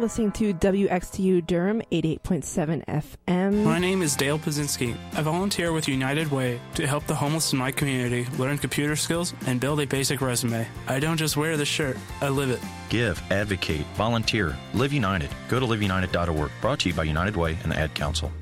You're listening to WXDU Durham 88.7 FM. My name is Dale Pazinski. I volunteer with United Way to help the homeless in my community learn computer skills and build a basic resume. I don't just wear the shirt, I live it. Give, advocate, volunteer, live united. Go to liveunited.org. Brought to you by United Way and the Ad Council.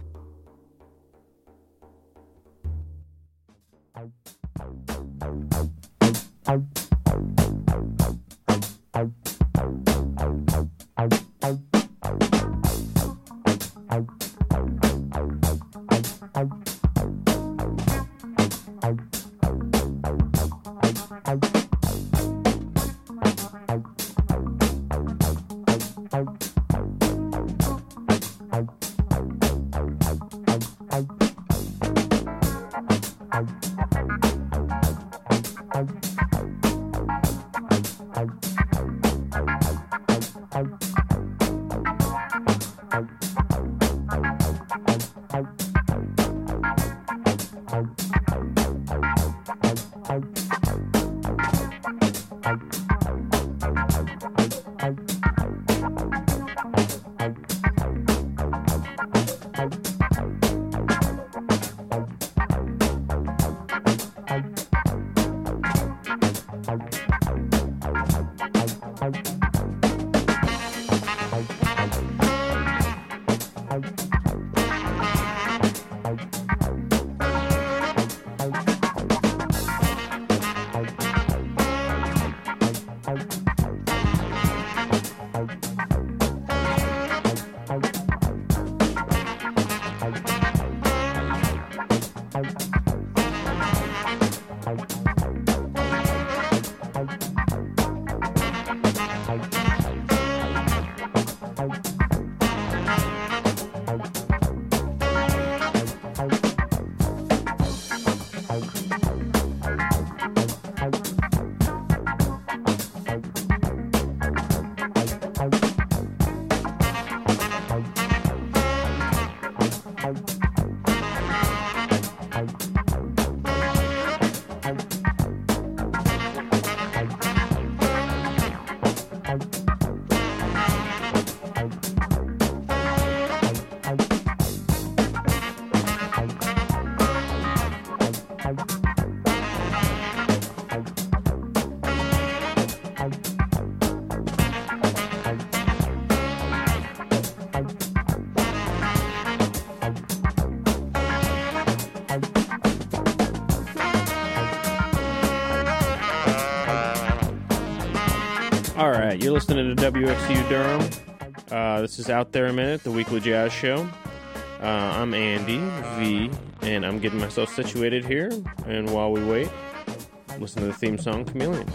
You're listening to WXU Durham. Uh, this is Out There a Minute, the weekly jazz show. Uh, I'm Andy V, and I'm getting myself situated here. And while we wait, listen to the theme song Chameleon.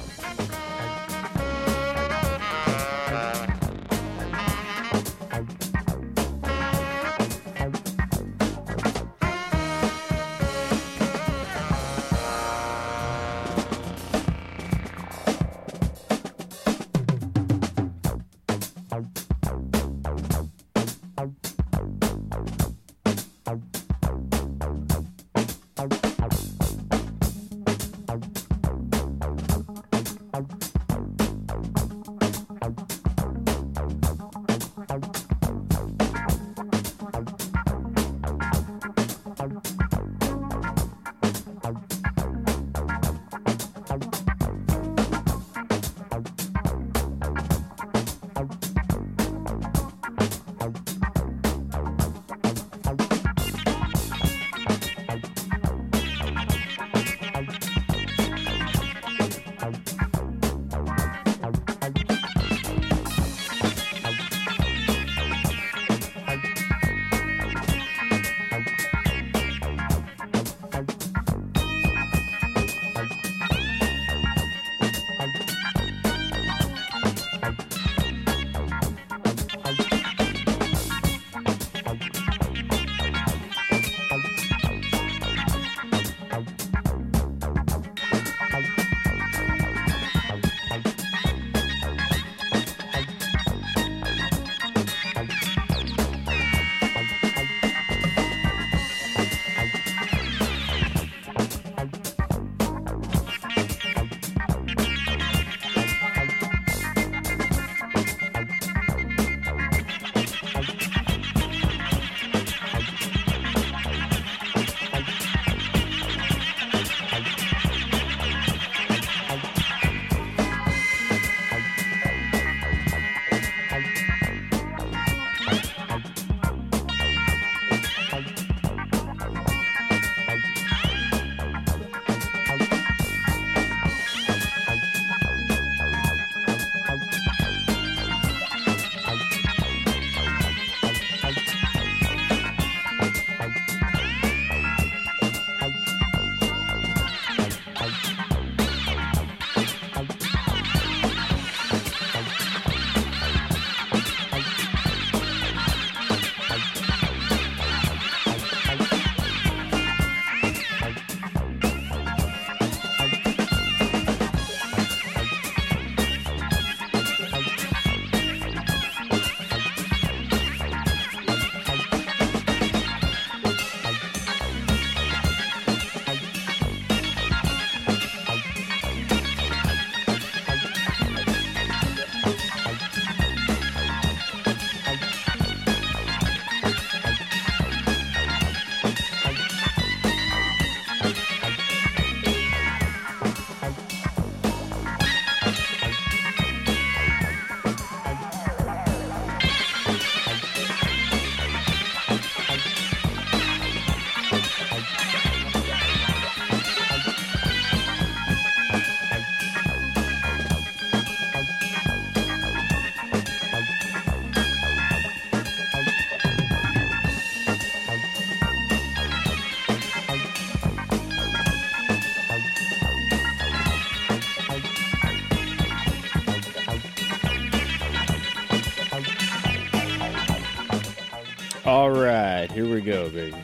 Here we go, baby.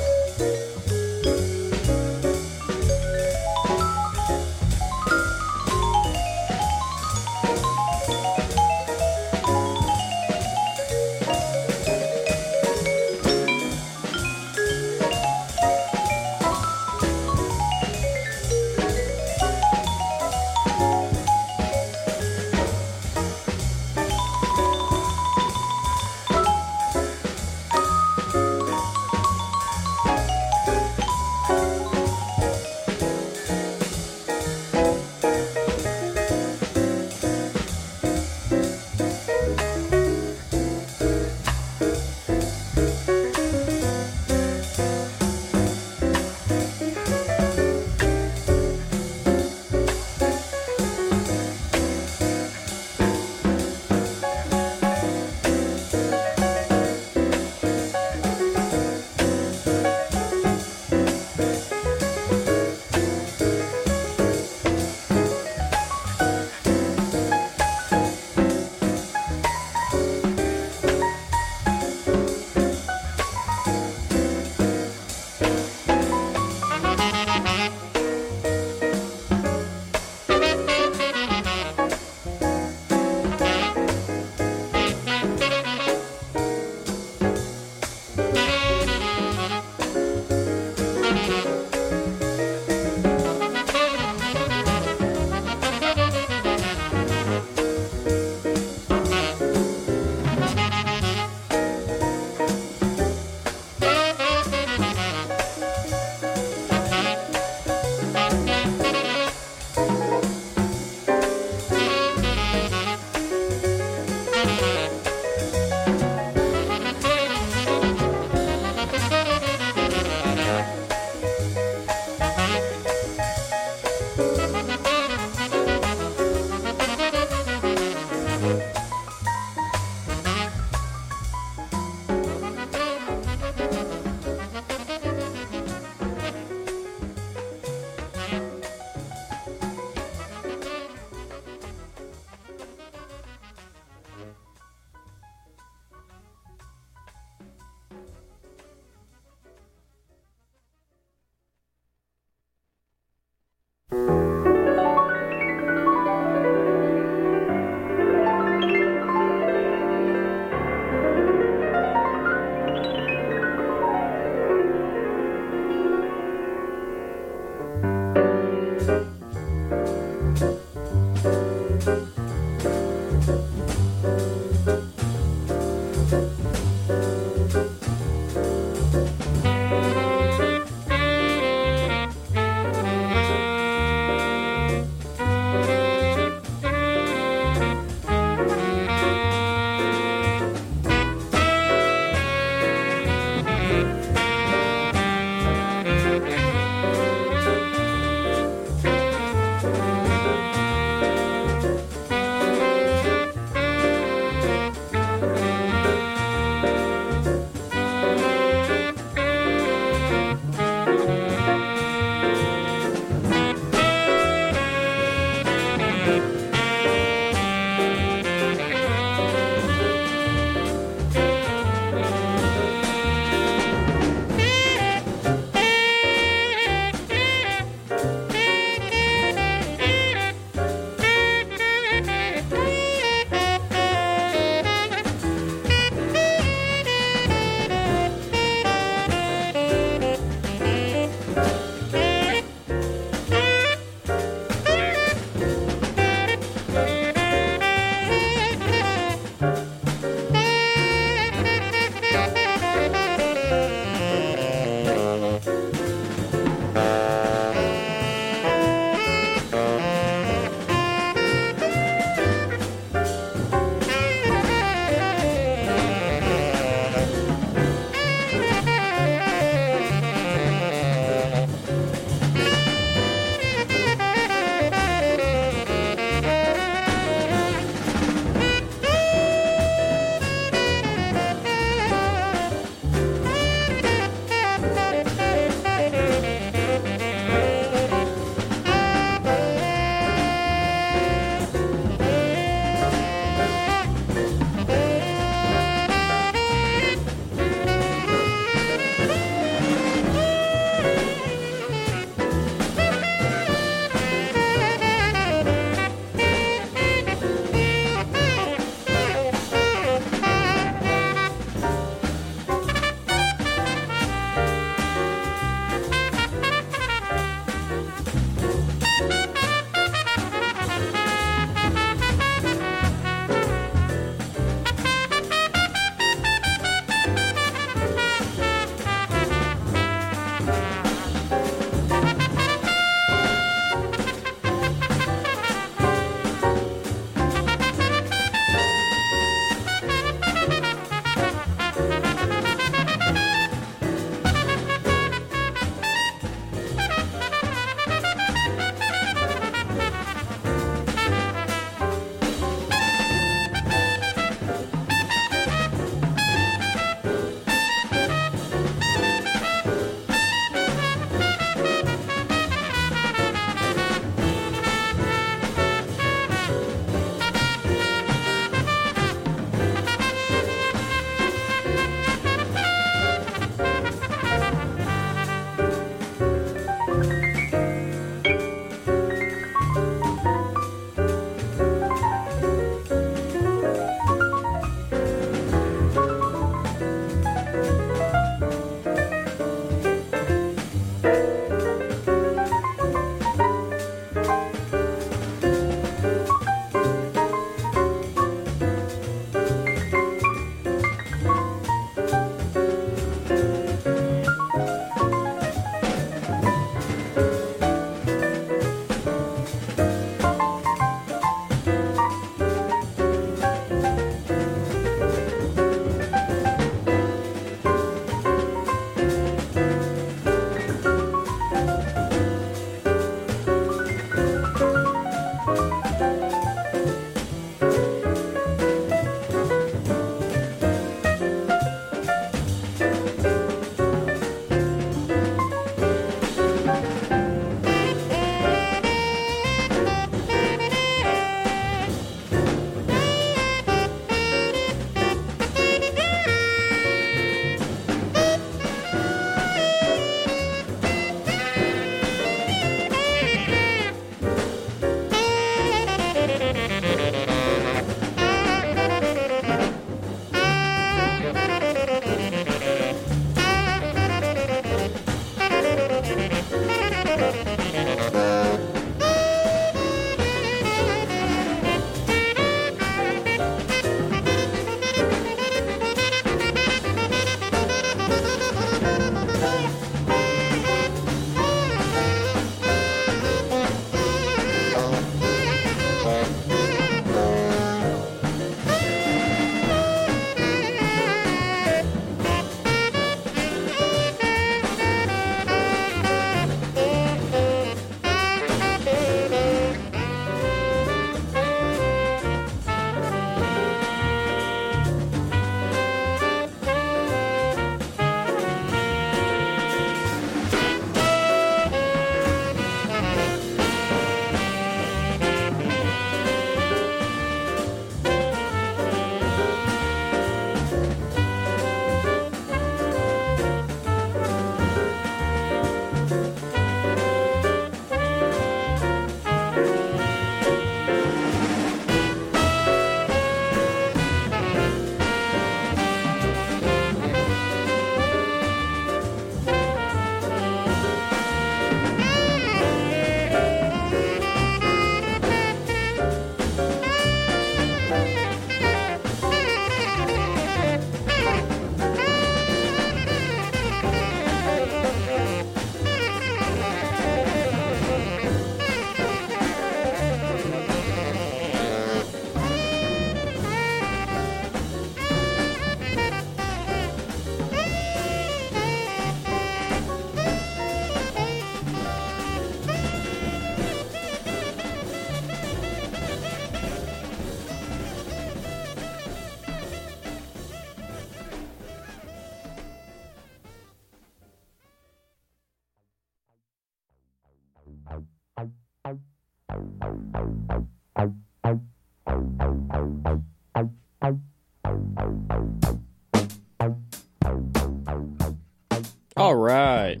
All right.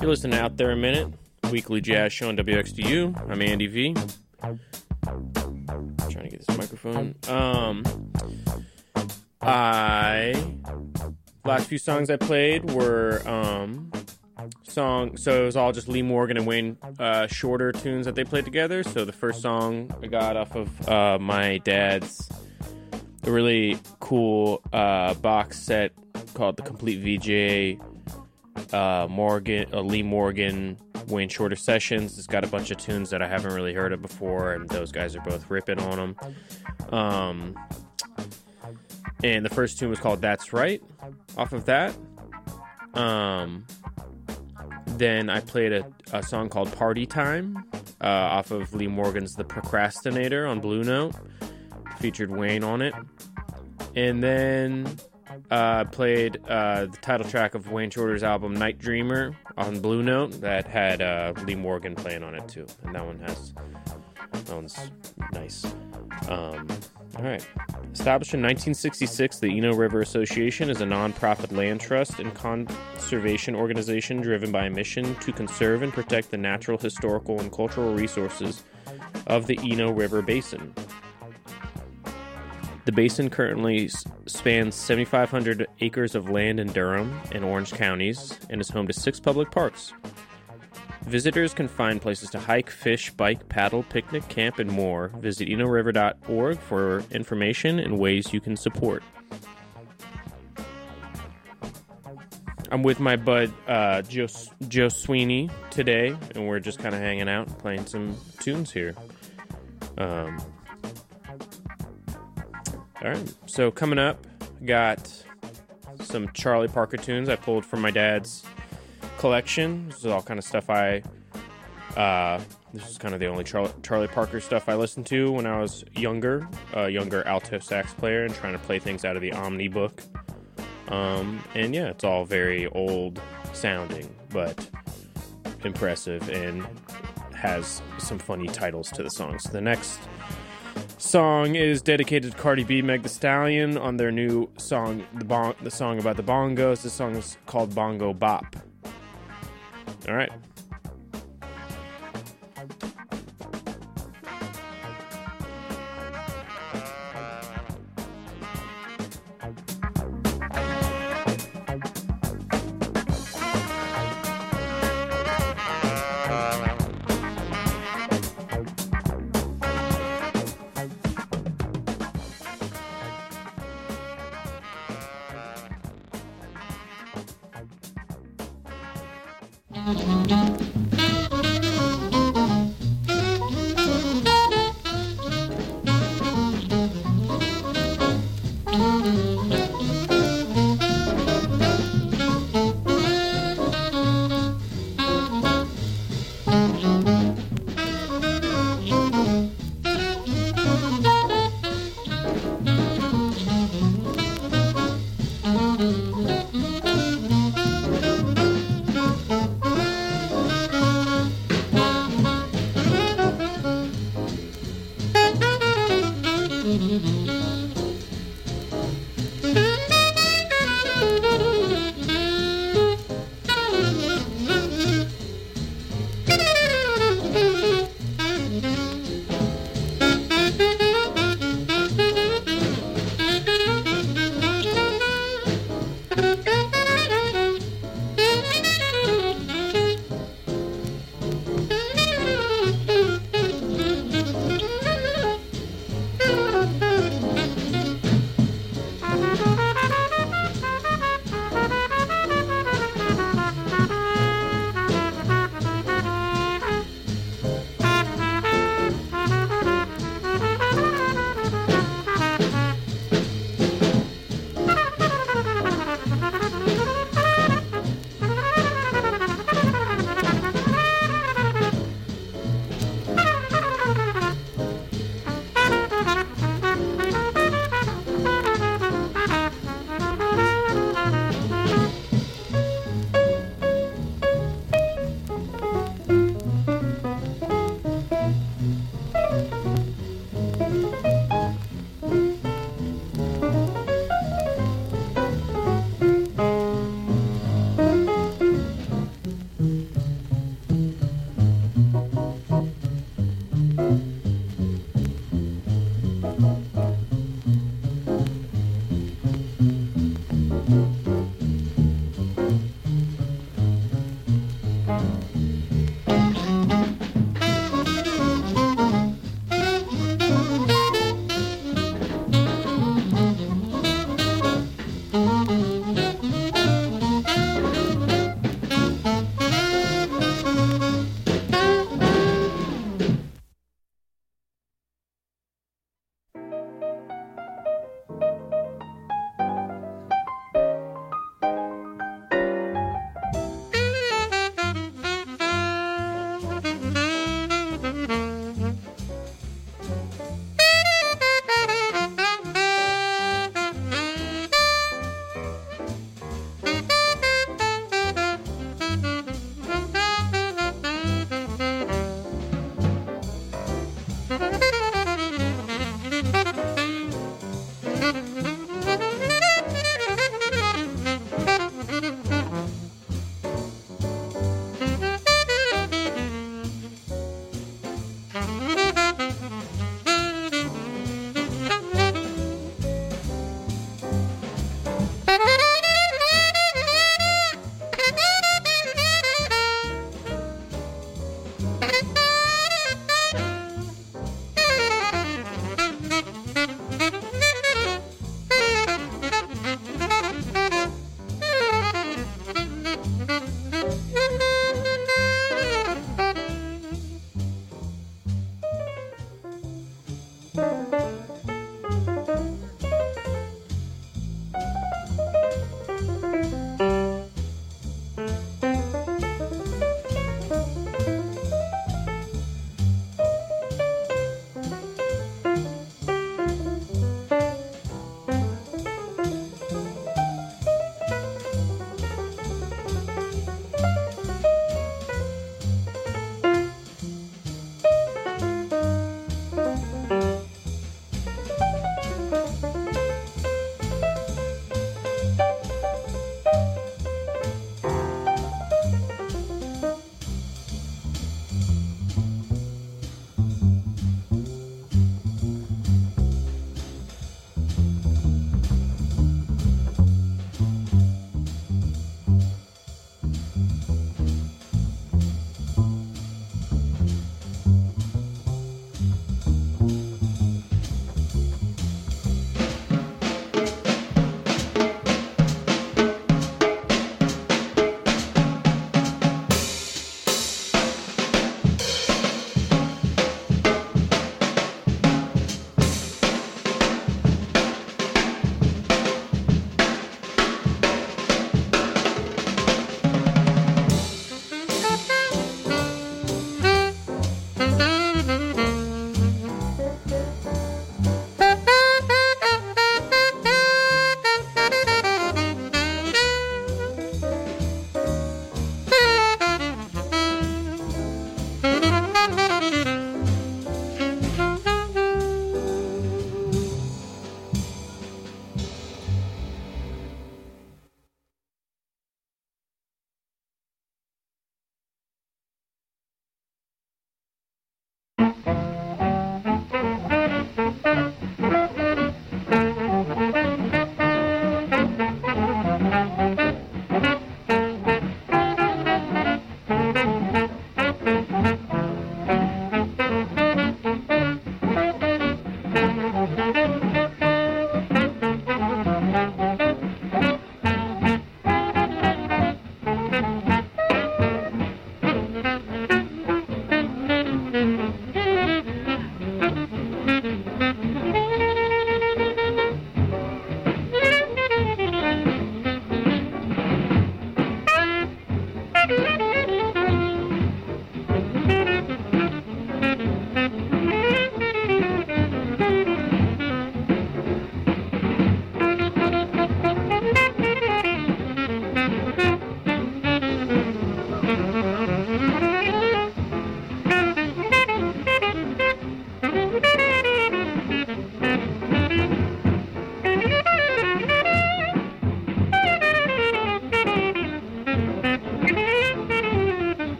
You're listening Out There a Minute, weekly jazz show on WXDU. I'm Andy V. Trying to get this microphone. Um, I last few songs I played were um song. So it was all just Lee Morgan and Wayne uh, Shorter tunes that they played together. So the first song I got off of uh, my dad's really cool uh, box set called the Complete Vee-Jay uh, Morgan, uh, Lee Morgan, Wayne Shorter Sessions. It's got a bunch of tunes that I haven't really heard of before, and those guys are both ripping on them. Um, and the first tune was called "That's Right." Off of that, um, then I played a, a song called "Party Time" uh, off of Lee Morgan's "The Procrastinator" on Blue Note. Featured Wayne on it, and then uh, played uh, the title track of Wayne Shorter's album "Night Dreamer" on Blue Note that had uh, Lee Morgan playing on it too, and that one has that one's nice. Um, all right. Established in 1966, the Eno River Association is a nonprofit land trust and conservation organization driven by a mission to conserve and protect the natural, historical, and cultural resources of the Eno River Basin. The basin currently spans 7,500 acres of land in Durham and Orange counties and is home to six public parks. Visitors can find places to hike, fish, bike, paddle, picnic, camp, and more. Visit enoriver.org for information and ways you can support. I'm with my bud uh, Joe, Joe Sweeney today, and we're just kind of hanging out, playing some tunes here. Um, all right, so coming up, got some Charlie Parker tunes I pulled from my dad's collection. This is all kind of stuff I. Uh, this is kind of the only Charlie, Charlie Parker stuff I listened to when I was younger, a younger alto sax player, and trying to play things out of the Omnibook. Um, and yeah, it's all very old sounding, but impressive and has some funny titles to the songs. The next song is dedicated to Cardi B, Meg The Stallion on their new song, the bon- the song about the bongos. This song is called Bongo Bop. All right.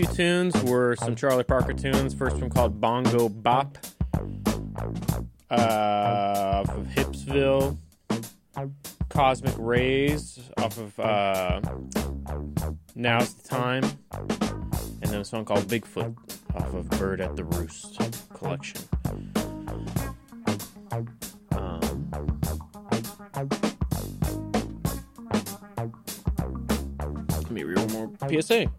Few tunes were some Charlie Parker tunes. First one called Bongo Bop. Uh, off of Hipsville. Cosmic Rays off of uh, Now's the Time. And then a song called Bigfoot off of Bird at the Roost collection. Um, let me one more PSA.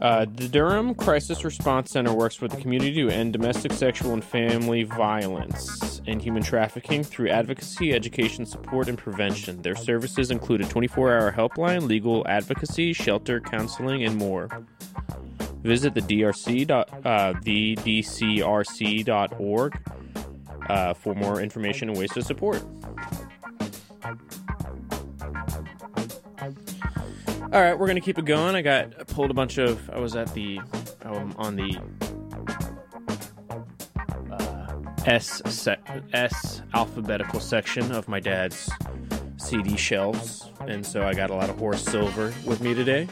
Uh, the Durham Crisis Response Center works with the community to end domestic, sexual, and family violence and human trafficking through advocacy, education, support, and prevention. Their services include a 24 hour helpline, legal advocacy, shelter, counseling, and more. Visit the DRC. Dot, uh, the DCRC.org uh, for more information and ways to support. All right, we're gonna keep it going. I got I pulled a bunch of. I was at the um, on the uh, S se- S alphabetical section of my dad's CD shelves, and so I got a lot of Horace Silver with me today,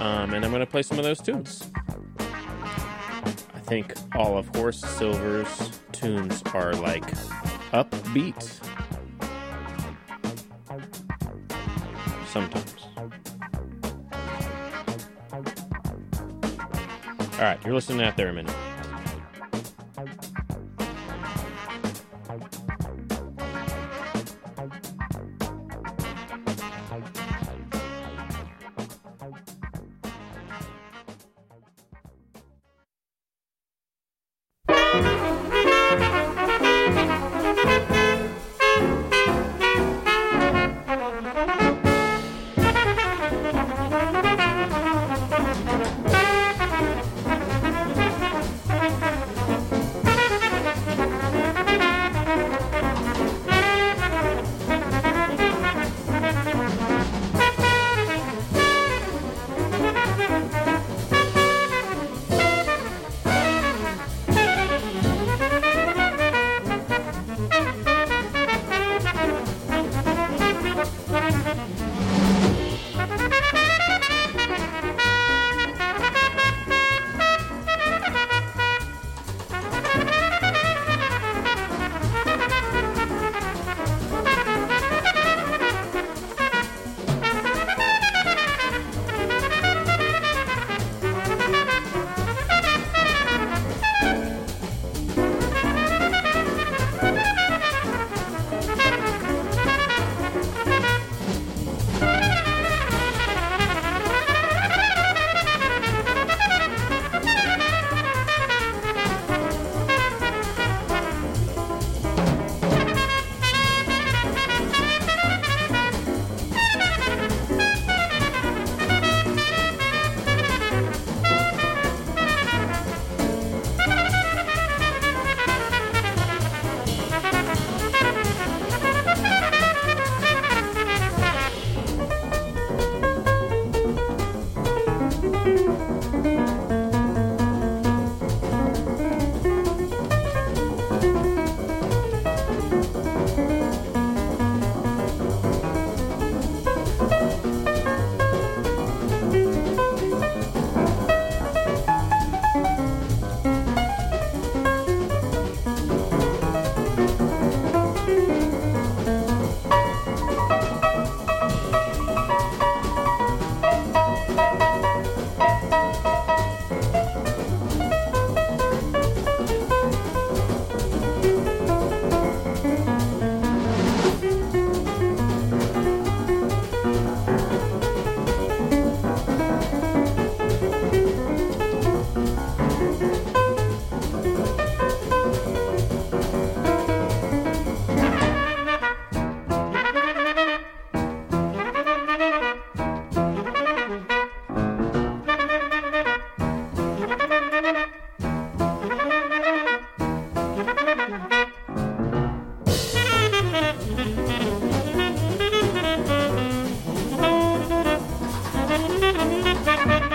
um, and I'm gonna play some of those tunes. I think all of Horace Silver's tunes are like upbeat. Sometimes. All right, you're listening to that there a minute. Thank you.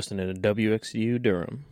Listening to WXDU Durham.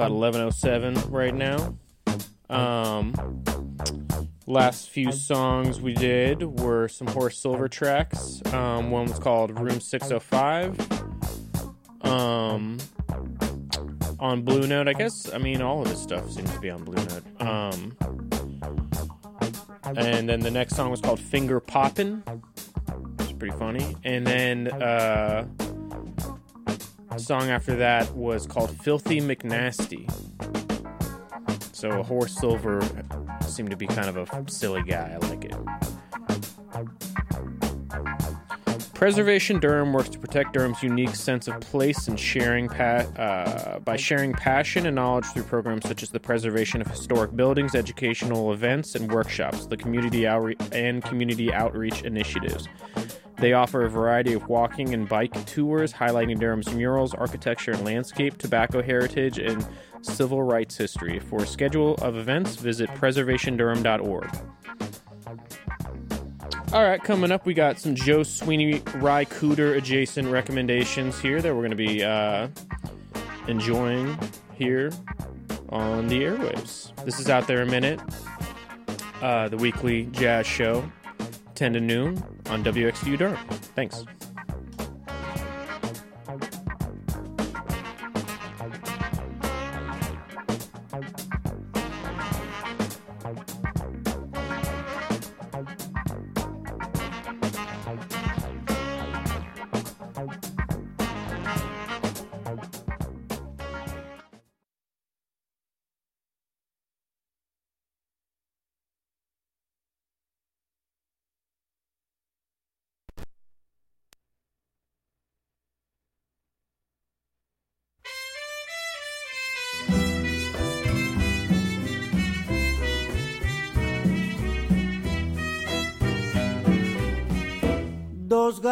About eleven oh seven right now. Um, last few songs we did were some Horace Silver tracks. Um, one was called Room Six Oh Five. Um, on Blue Note, I guess. I mean, all of his stuff seems to be on Blue Note. Um, and then the next song was called Finger Poppin'. It's pretty funny. And then uh, song after that was called Filthy McNasty. So Horace Silver seemed to be kind of a silly guy. I like it. Preservation Durham works to protect Durham's unique sense of place and sharing pa- uh, by sharing passion and knowledge through programs such as the preservation of historic buildings, educational events, and workshops, the community and community outreach initiatives. They offer a variety of walking and bike tours highlighting Durham's murals, architecture and landscape, tobacco heritage, and civil rights history. For a schedule of events, visit preservationdurham.org. All right, coming up, we got some Joe Sweeney Ry Cooder adjacent recommendations here that we're going to be uh, enjoying here on the airwaves. This is Out There a Minute, uh, the weekly jazz show, 10 to noon on WXDU Durham. Thanks.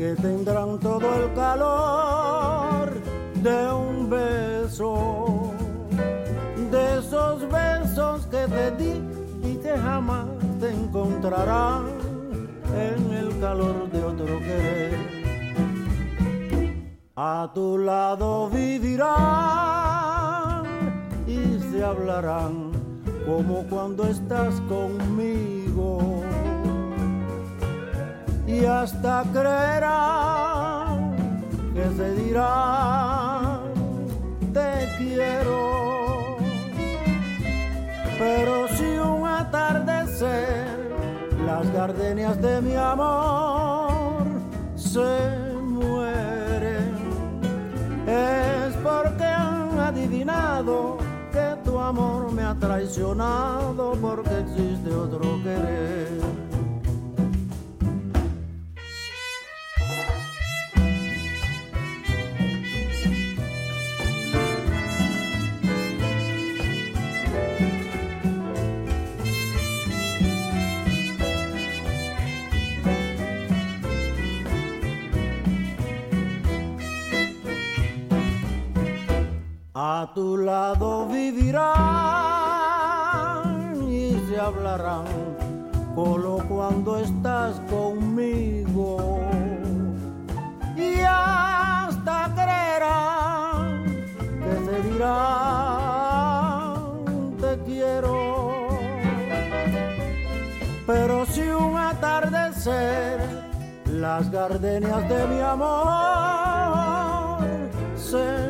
que tendrán todo el calor de un beso, de esos besos que te di y que jamás te encontrarán en el calor de otro querer. A tu lado vivirán y se hablarán como cuando estás conmigo y hasta creerán que se dirán te quiero. Pero si un atardecer las gardenias de mi amor se mueren, es porque han adivinado que tu amor me ha traicionado porque existe otro querer. A tu lado vivirán y se hablarán, solo cuando estás conmigo. Y hasta creerán que se dirán te quiero. Pero si un atardecer las gardenias de mi amor se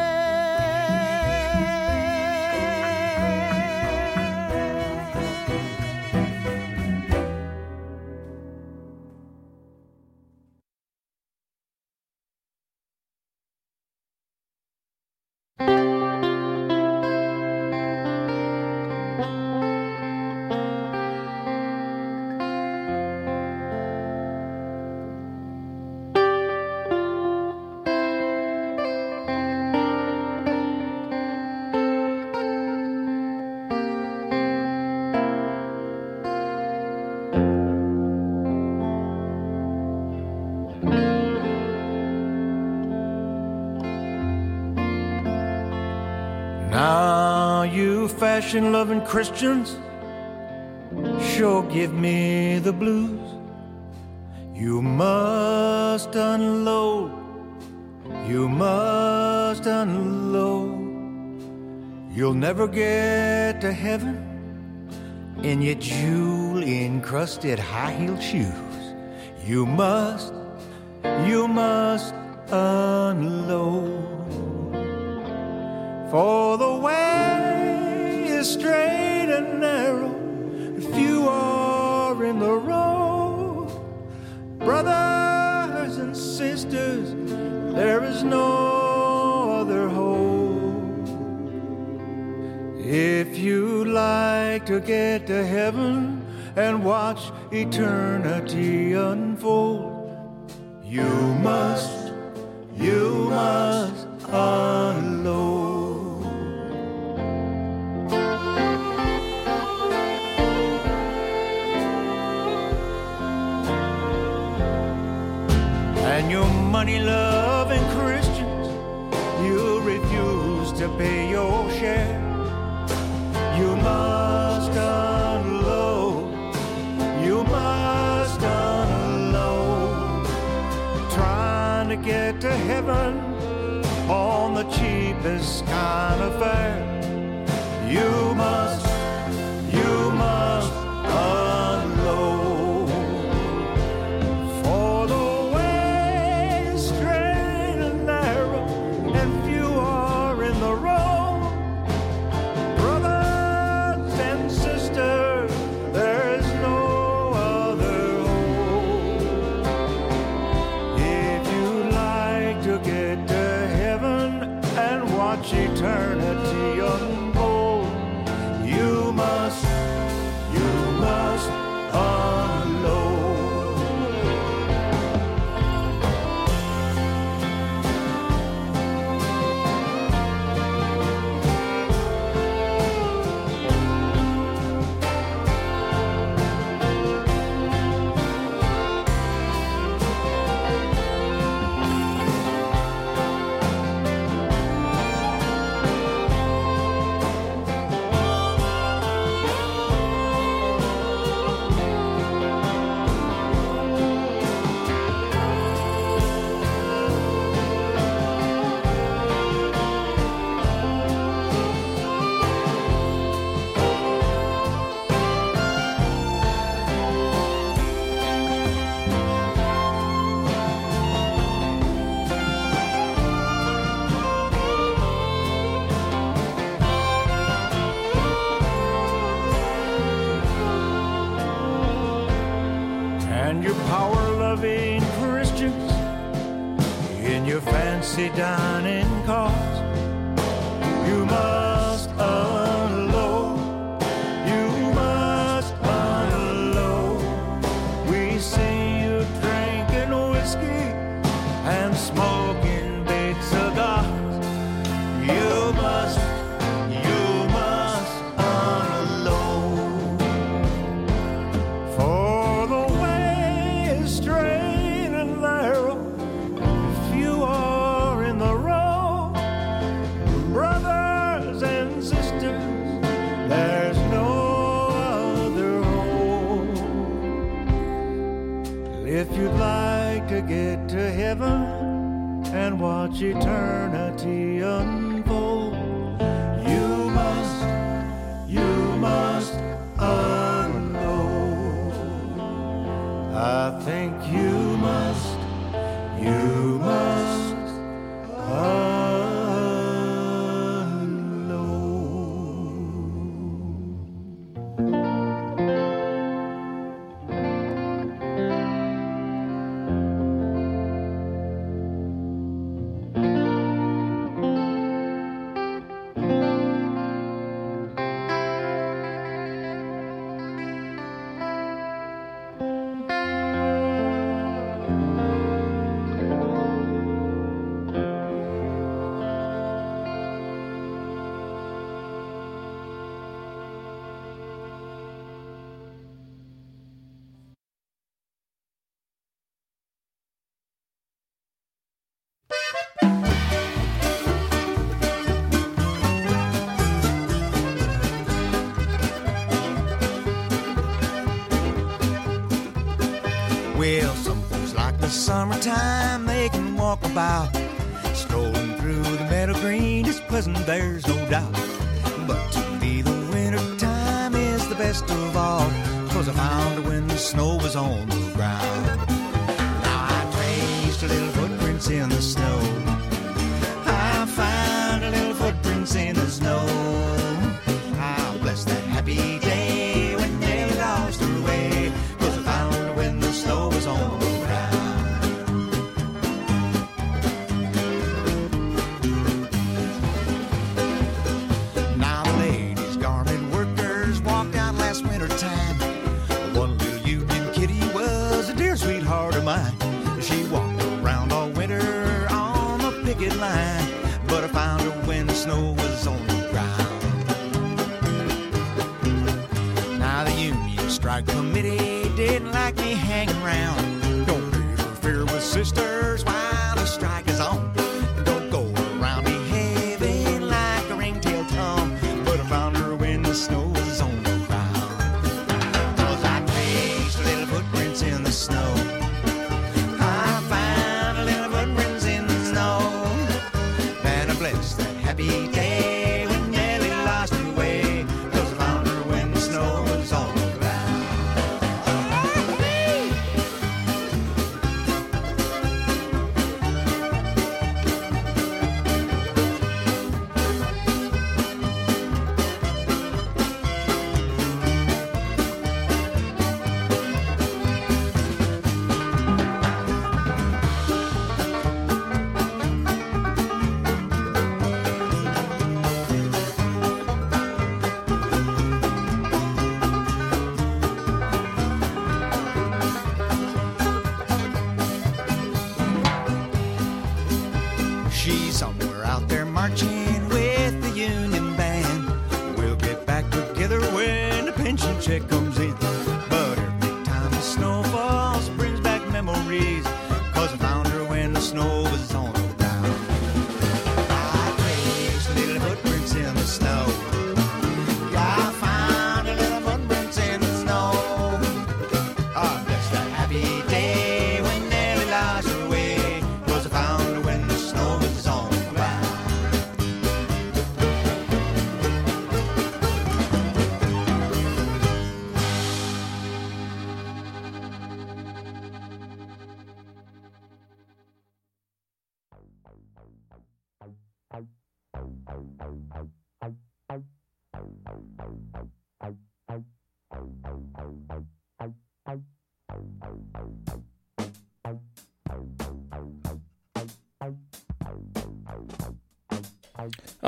Fashion loving Christians sure give me the blues. You must unload, you must unload. You'll never get to heaven in your jewel encrusted high heeled shoes. You must, you must unload. For the straight and narrow, if you are in the road. Brothers and sisters, there is no other hope. If you like to get to heaven and watch eternity unfold, you must, you must. Money loving Christians, you refuse to pay your share. You must unload, you must unload. Trying to get to heaven on the cheapest kind of fare. You must, summertime they can walk about. Strolling through the meadow green is pleasant, there's no doubt. But to me, the winter time is the best of all. Cause I found her when the snow was on the ground. Now I traced little footprints in the snow. Committee didn't like me hanging around.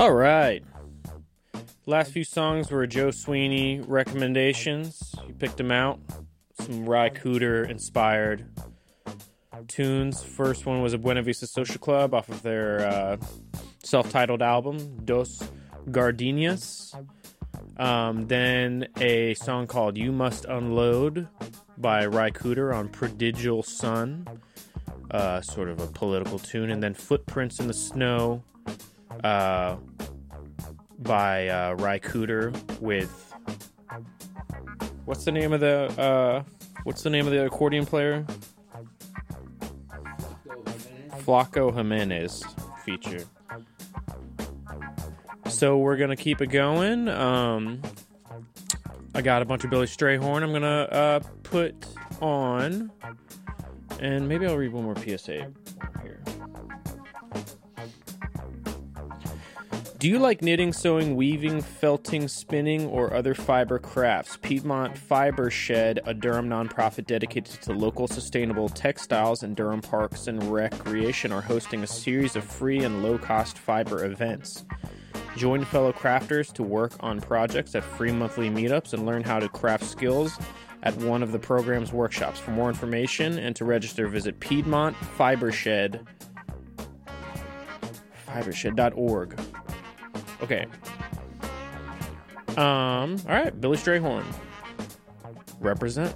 All right. Last few songs were Joe Sweeney recommendations. You picked them out. Some Ry Cooder inspired tunes. First one was a Buena Vista Social Club off of their uh, self titled album, Dos Gardenias. Um, then a song called You Must Unload by Ry Cooter on Prodigal Son, uh, sort of a political tune. And then Footprints in the Snow uh, by uh, Ry Cooder with what's the name of the uh, what's the name of the accordion player? Flaco Jimenez feature. So we're gonna keep it going. Um, I got a bunch of Billy Strayhorn. I'm gonna uh, put on, and maybe I'll read one more PSA Do you like knitting, sewing, weaving, felting, spinning, or other fiber crafts? Piedmont Fiber Shed, a Durham nonprofit dedicated to local sustainable textiles and Durham parks and recreation, are hosting a series of free and low cost fiber events. Join fellow crafters to work on projects at free monthly meetups and learn how to craft skills at one of the program's workshops. For more information and to register, visit Piedmont Fibershed fibershed.org. Okay. Um, all right, Billy Strayhorn. Represent.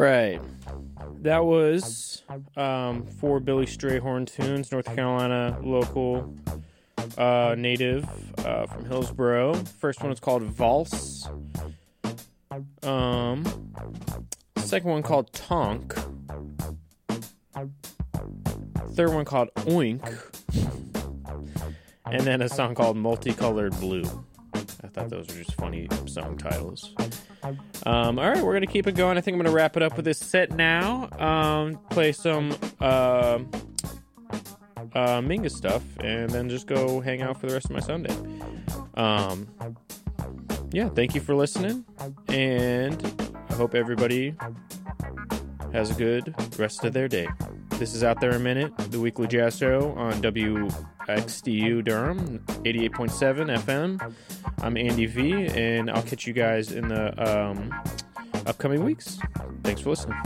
Right. That was um, four Billy Strayhorn tunes, North Carolina local uh, native uh, from Hillsborough. First one is called Valse. Um, second one called Tonk. Third one called Oink. And then a song called Multicolored Blue. I thought those were just funny song titles. Um, all right, we're gonna keep it going. I think I'm gonna wrap it up with this set now. Um, play some uh, uh, Mingus stuff, and then just go hang out for the rest of my Sunday. Um, yeah, thank you for listening, and I hope everybody has a good rest of their day. This is Out There a Minute, the weekly jazz show on WXDU Durham, 88.7 FM. I'm Andy V, and I'll catch you guys in the um, upcoming weeks. Thanks for listening.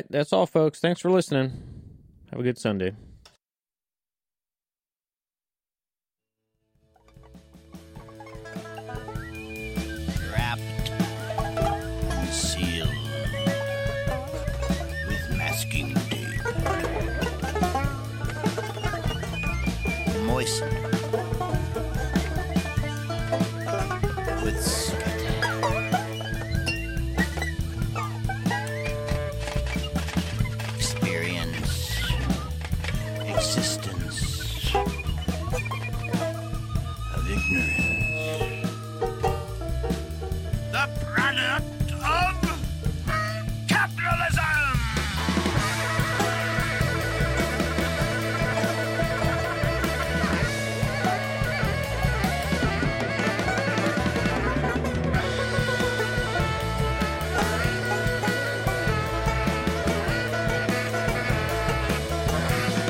Right, that's all, folks. Thanks for listening. Have a good Sunday.